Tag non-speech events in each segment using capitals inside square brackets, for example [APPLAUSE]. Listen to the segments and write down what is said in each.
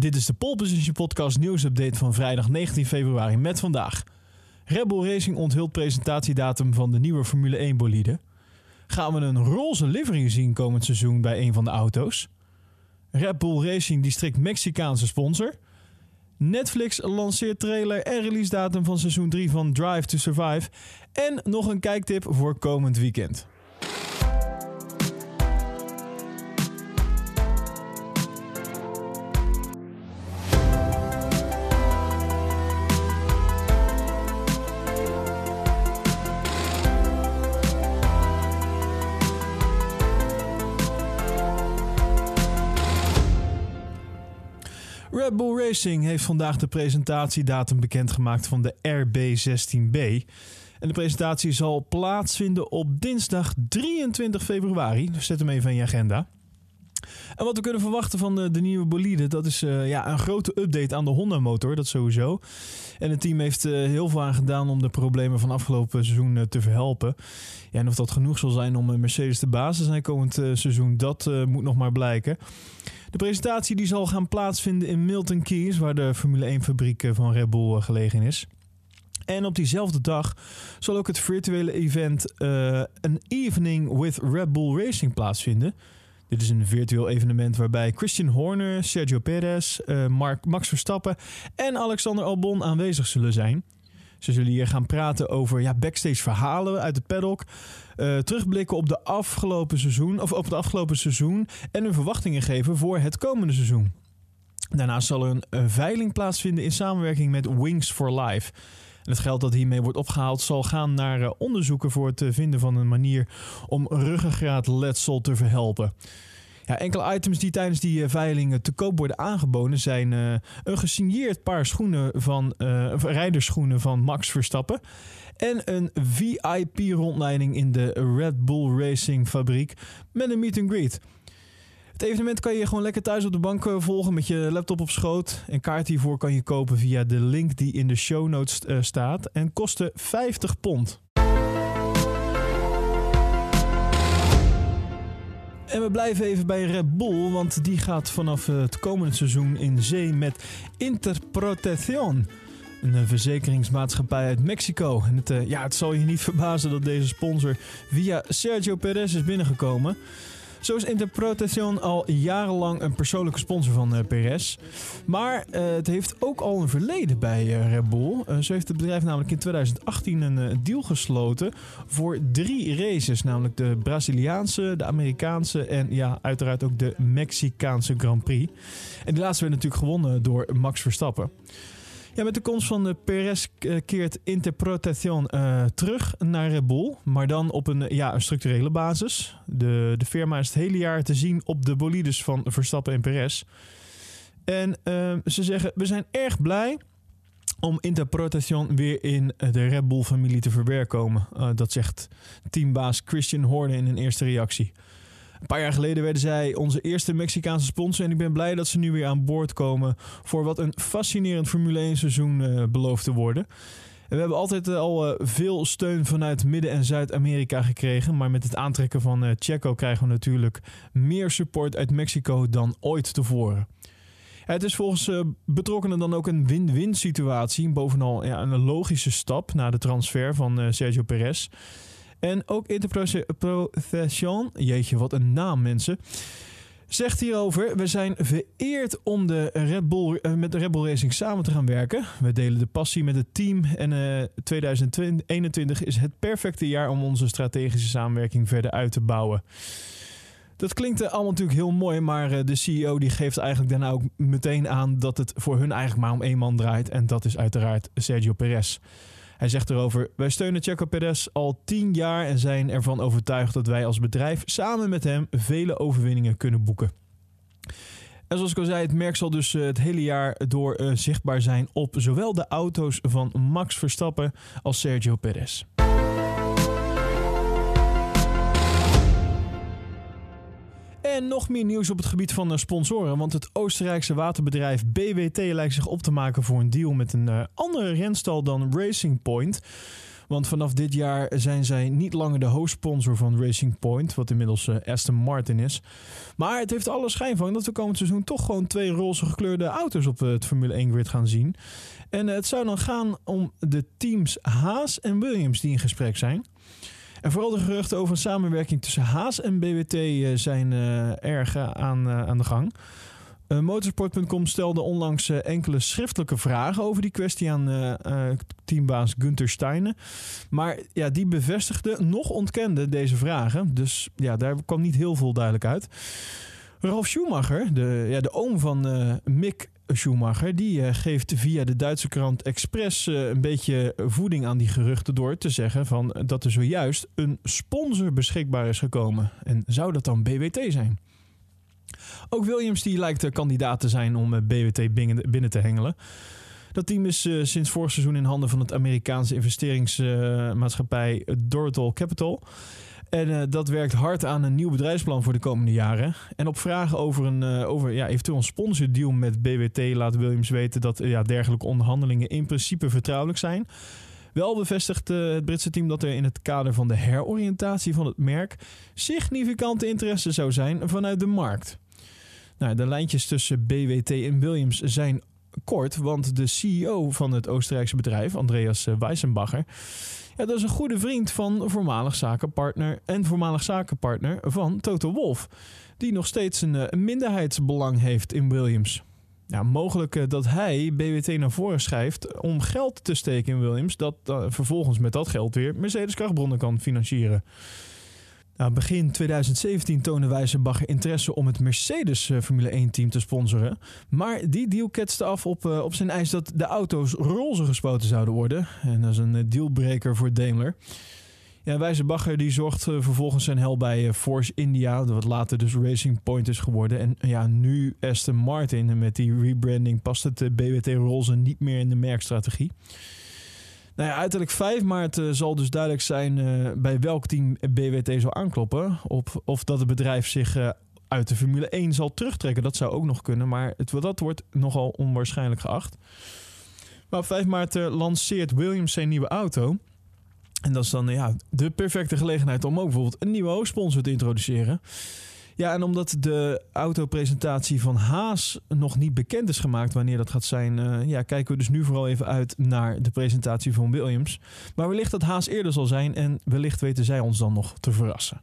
Dit is de Pole Position Podcast nieuwsupdate van vrijdag 19 februari met vandaag. Red Bull Racing onthult presentatiedatum van de nieuwe Formule 1 bolide. Gaan we een roze livery zien komend seizoen bij een van de auto's? Red Bull Racing district Mexicaanse sponsor. Netflix lanceert trailer en release datum van seizoen 3 van Drive to Survive. En nog een kijktip voor komend weekend. Red Bull Racing heeft vandaag de presentatiedatum bekendgemaakt van de RB16B. En de presentatie zal plaatsvinden op dinsdag 23 februari. Dus zet hem even in je agenda. En wat we kunnen verwachten van de, de nieuwe bolide, dat is uh, ja, een grote update aan de Honda-motor, dat sowieso. En het team heeft uh, heel veel aan gedaan om de problemen van afgelopen seizoen uh, te verhelpen. Ja, en of dat genoeg zal zijn om Mercedes te zijn komend seizoen, dat moet nog maar blijken. De presentatie die zal gaan plaatsvinden in Milton Keynes, waar de Formule 1-fabriek van Red Bull gelegen is. En op diezelfde dag zal ook het virtuele event An Evening with Red Bull Racing plaatsvinden. Dit is een virtueel evenement waarbij Christian Horner, Sergio Perez, uh, Mark, Max Verstappen en Alexander Albon aanwezig zullen zijn. Ze zullen hier gaan praten over ja, backstage verhalen uit het paddock. Uh, terugblikken op, de afgelopen seizoen, of op het afgelopen seizoen. En hun verwachtingen geven voor het komende seizoen. Daarnaast zal er een, een veiling plaatsvinden in samenwerking met Wings for Life. En het geld dat hiermee wordt opgehaald zal gaan naar uh, onderzoeken voor het vinden van een manier om ruggengraatletsel te verhelpen. Ja, enkele items die tijdens die uh, veilingen te koop worden aangeboden zijn een gesigneerd paar schoenen van rijderschoenen van Max Verstappen en een VIP-rondleiding in de Red Bull Racing fabriek met een meet and greet. Het evenement kan je gewoon lekker thuis op de bank volgen met je laptop op schoot. En kaart hiervoor kan je kopen via de link die in de show notes uh, staat en kostte 50 pond. En we blijven even bij Red Bull, want die gaat vanaf het komende seizoen in zee met Interprotección. Een verzekeringsmaatschappij uit Mexico. En het, ja, het zal je niet [LAUGHS] verbazen dat deze sponsor via Sergio Perez is binnengekomen. Zo is Interprotección al jarenlang een persoonlijke sponsor van uh, Perez. Maar uh, het heeft ook al een verleden bij uh, Red Bull. zo heeft het bedrijf namelijk in 2018 een deal gesloten voor drie races. Namelijk de Braziliaanse, de Amerikaanse en ja, uiteraard ook de Mexicaanse Grand Prix. En die laatste werd natuurlijk gewonnen door Max Verstappen. Ja, met de komst van de Perez keert Interprotección uh, terug naar Red Bull. Maar dan op een, ja, een structurele basis. De, de firma is het hele jaar te zien op de bolides van Verstappen en Perez. En uh, ze zeggen, we zijn erg blij om Interprotección weer in de Red Bull-familie te verwerkomen. Uh, dat zegt teambaas Christian Horner in een eerste reactie. Een paar jaar geleden werden zij onze eerste Mexicaanse sponsor. En ik ben blij dat ze nu weer aan boord komen voor wat een fascinerend Formule 1 seizoen uh, belooft te worden. En we hebben altijd uh, al uh, veel steun vanuit Midden- en Zuid-Amerika gekregen. Maar met het aantrekken van Checo krijgen we natuurlijk meer support uit Mexico dan ooit tevoren. Het is volgens betrokkenen dan ook een win-win situatie. Bovenal ja, een logische stap na de transfer van Sergio Perez. En ook Interprofession, jeetje wat een naam mensen, zegt hierover: We zijn vereerd om de Red Bull, uh, met de Red Bull Racing samen te gaan werken. We delen de passie met het team en uh, 2021 is het perfecte jaar om onze strategische samenwerking verder uit te bouwen. Dat klinkt allemaal natuurlijk heel mooi, maar de CEO die geeft eigenlijk daarna ook meteen aan dat het voor hun eigenlijk maar om één man draait. En dat is uiteraard Sergio Perez. Hij zegt erover: Wij steunen Checo Perez al tien jaar en zijn ervan overtuigd dat wij als bedrijf samen met hem vele overwinningen kunnen boeken. En zoals ik al zei, het merk zal dus het hele jaar door uh, zichtbaar zijn op zowel de auto's van Max Verstappen als Sergio Perez. En nog meer nieuws op het gebied van sponsoren. Want het Oostenrijkse waterbedrijf BWT lijkt zich op te maken voor een deal met een uh, andere renstal dan Racing Point. Want vanaf dit jaar zijn zij niet langer de hoofdsponsor van Racing Point, wat inmiddels uh, Aston Martin is. Maar het heeft alle schijn van dat we komend seizoen toch gewoon twee roze gekleurde auto's op het Formule 1 grid gaan zien. En het zou dan gaan om de teams Haas en Williams die in gesprek zijn. En vooral de geruchten over een samenwerking tussen Haas en BWT zijn erg aan, aan de gang. Motorsport.com stelde onlangs enkele schriftelijke vragen over die kwestie aan teambaas Gunther Steiner. Maar ja, die bevestigde, nog ontkende deze vragen. Dus ja, daar kwam niet heel veel duidelijk uit. Ralf Schumacher, de, ja, de oom van Mick Schumacher, die geeft via de Duitse krant Express een beetje voeding aan die geruchten door te zeggen van dat er zojuist een sponsor beschikbaar is gekomen. En zou dat dan BWT zijn? Ook Williams die lijkt de kandidaat te zijn om eh, BWT binnen te hengelen. Dat team is sinds vorig seizoen in handen van het Amerikaanse investeringsmaatschappij uh, Capital. En uh, dat werkt hard aan een nieuw bedrijfsplan voor de komende jaren. En op vragen over een over, ja, eventueel een sponsordeal met BWT laat Williams weten dat ja, dergelijke onderhandelingen in principe vertrouwelijk zijn. Wel bevestigt het Britse team dat er in het kader van de heroriëntatie van het merk significante interesse zou zijn vanuit de markt. Nou, de lijntjes tussen BWT en Williams zijn kort, want de CEO van het Oostenrijkse bedrijf, Andreas eh, Weissenbacher, ja, dat is een goede vriend van voormalig zakenpartner en voormalig zakenpartner van Toto Wolf, die nog steeds een, eh, een minderheidsbelang heeft in Williams. Ja, mogelijk eh, dat hij BWT naar voren schrijft om geld te steken in Williams, dat vervolgens met dat geld weer Mercedes krachtbronnen kan financieren. Nou, begin 2017 toonde Wijzenbacher interesse om het Mercedes uh, Formule 1 team te sponsoren. Maar die deal ketste af op, uh, op zijn eis dat de auto's roze gespoten zouden worden. En dat is een uh, dealbreaker voor Daimler. Ja, die zorgt vervolgens zijn hel bij Force India, wat later dus Racing Point is geworden. En ja, nu Aston Martin. En met die rebranding past het BWT roze niet meer in de merkstrategie. Nou uiterlijk 5 maart uh, zal dus duidelijk zijn uh, bij welk team BWT zal aankloppen. Op, of dat het bedrijf zich uh, uit de Formule 1 zal terugtrekken. Dat zou ook nog kunnen, maar het, dat wordt nogal onwaarschijnlijk geacht. Maar op 5 maart lanceert Williams zijn nieuwe auto. En dat is dan ja, de perfecte gelegenheid om ook bijvoorbeeld een nieuwe hoofdsponsor te introduceren. Ja, en omdat de autopresentatie van Haas nog niet bekend is gemaakt wanneer dat gaat zijn, uh, ja, kijken we dus nu vooral even uit naar de presentatie van Williams. Maar wellicht dat Haas eerder zal zijn en wellicht weten zij ons dan nog te verrassen.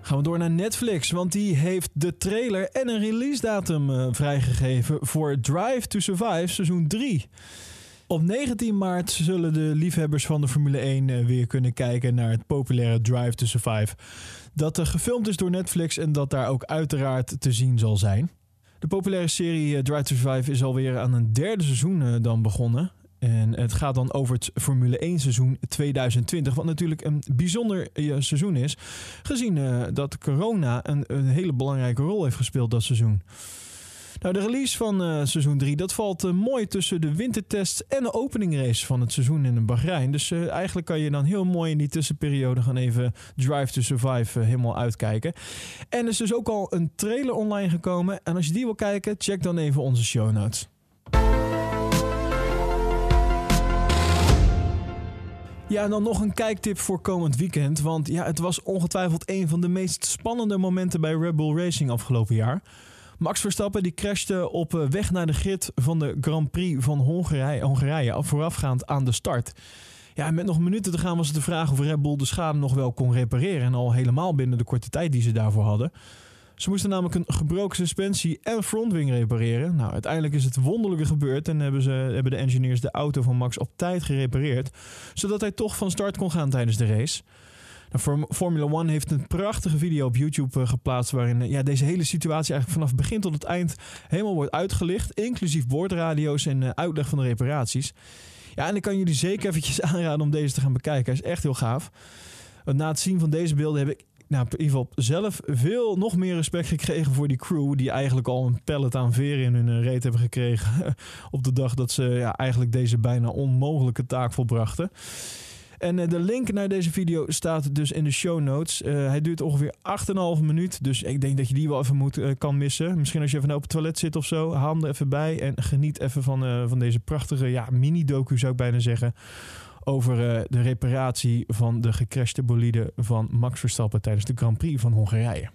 Gaan we door naar Netflix, want die heeft de trailer en een release datum uh, vrijgegeven voor Drive to Survive seizoen 3. Op 19 maart zullen de liefhebbers van de Formule 1 eh, weer kunnen kijken naar het populaire Drive to Survive. Dat er gefilmd is door Netflix en dat daar ook uiteraard te zien zal zijn. De populaire serie eh, Drive to Survive is alweer aan een derde seizoen eh, dan begonnen. En het gaat dan over het Formule 1 seizoen 2020. Wat natuurlijk een bijzonder seizoen is. Gezien dat corona een, een hele belangrijke rol heeft gespeeld dat seizoen. Nou, de release van uh, seizoen 3, dat valt uh, mooi tussen de wintertest en de openingrace van het seizoen in Bahrein. Dus uh, eigenlijk kan je dan heel mooi in die tussenperiode gaan even Drive to Survive helemaal uitkijken. En er is dus ook al een trailer online gekomen. En als je die wil kijken, check dan even onze show notes. Ja, en dan nog een kijktip voor komend weekend. Want ja, het was ongetwijfeld een van de meest spannende momenten bij Red Bull Racing afgelopen jaar. Max Verstappen die crashte op eh, weg naar de grid van de Grand Prix van Hongarije, Hongarije voorafgaand aan de start. Ja, met nog minuten te gaan was het de vraag of Red Bull de schade nog wel kon repareren. En al helemaal binnen de korte tijd die ze daarvoor hadden. Ze moesten namelijk een gebroken suspensie en frontwing repareren. Nou, uiteindelijk is het wonderlijke gebeurd en hebben, ze, hebben de engineers de auto van Max op tijd gerepareerd. Zodat hij toch van start kon gaan tijdens de race. Nou, Formula One heeft een prachtige video op YouTube uh, geplaatst. waarin uh, ja, deze hele situatie eigenlijk vanaf begin tot het eind helemaal wordt uitgelicht. Inclusief boordradio's en uh, uitleg van de reparaties. Ja, en ik kan jullie zeker eventjes [LAUGHS] aanraden om deze te gaan bekijken. Hij is echt heel gaaf. Na het zien van deze beelden heb ik nou, in ieder geval zelf veel nog meer respect gekregen voor die crew. Die eigenlijk al een pallet aan veren in hun reet hebben gekregen. [LAUGHS] op de dag dat ze ja, eigenlijk deze bijna onmogelijke taak volbrachten. En de link naar deze video staat dus in de show notes. hij duurt ongeveer 8,5 minuut. Dus ik denk dat je die wel even moet, kan missen. Misschien als je even op het toilet zit of zo. Haal hem er even bij en geniet even van, van deze prachtige ja, mini-docu zou ik bijna zeggen over de reparatie van de gecrashte bolide van Max Verstappen tijdens de Grand Prix van Hongarije.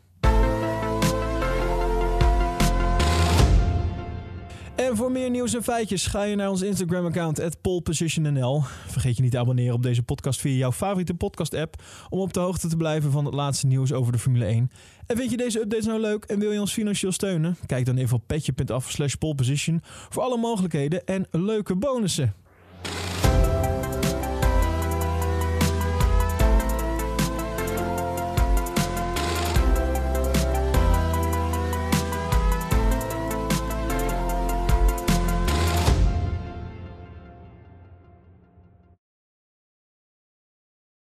En voor meer nieuws en feitjes ga je naar ons Instagram-account polepositionnl. Vergeet je niet te abonneren op deze podcast via jouw favoriete podcast-app om op de hoogte te blijven van het laatste nieuws over de Formule 1. En vind je deze updates nou leuk en wil je ons financieel steunen? Kijk dan even op petje.af slash poleposition voor alle mogelijkheden en leuke bonussen.